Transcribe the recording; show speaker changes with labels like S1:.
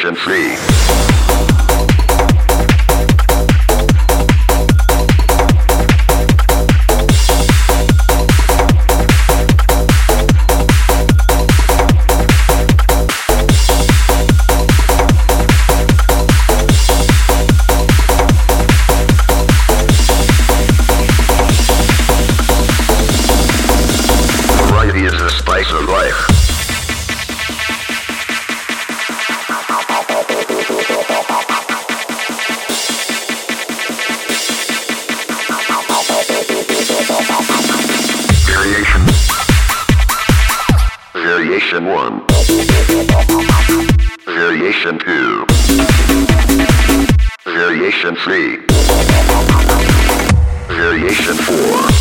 S1: Session Free. is the spice of life. Variation 1. Variation 2. Variation 3. Variation 4.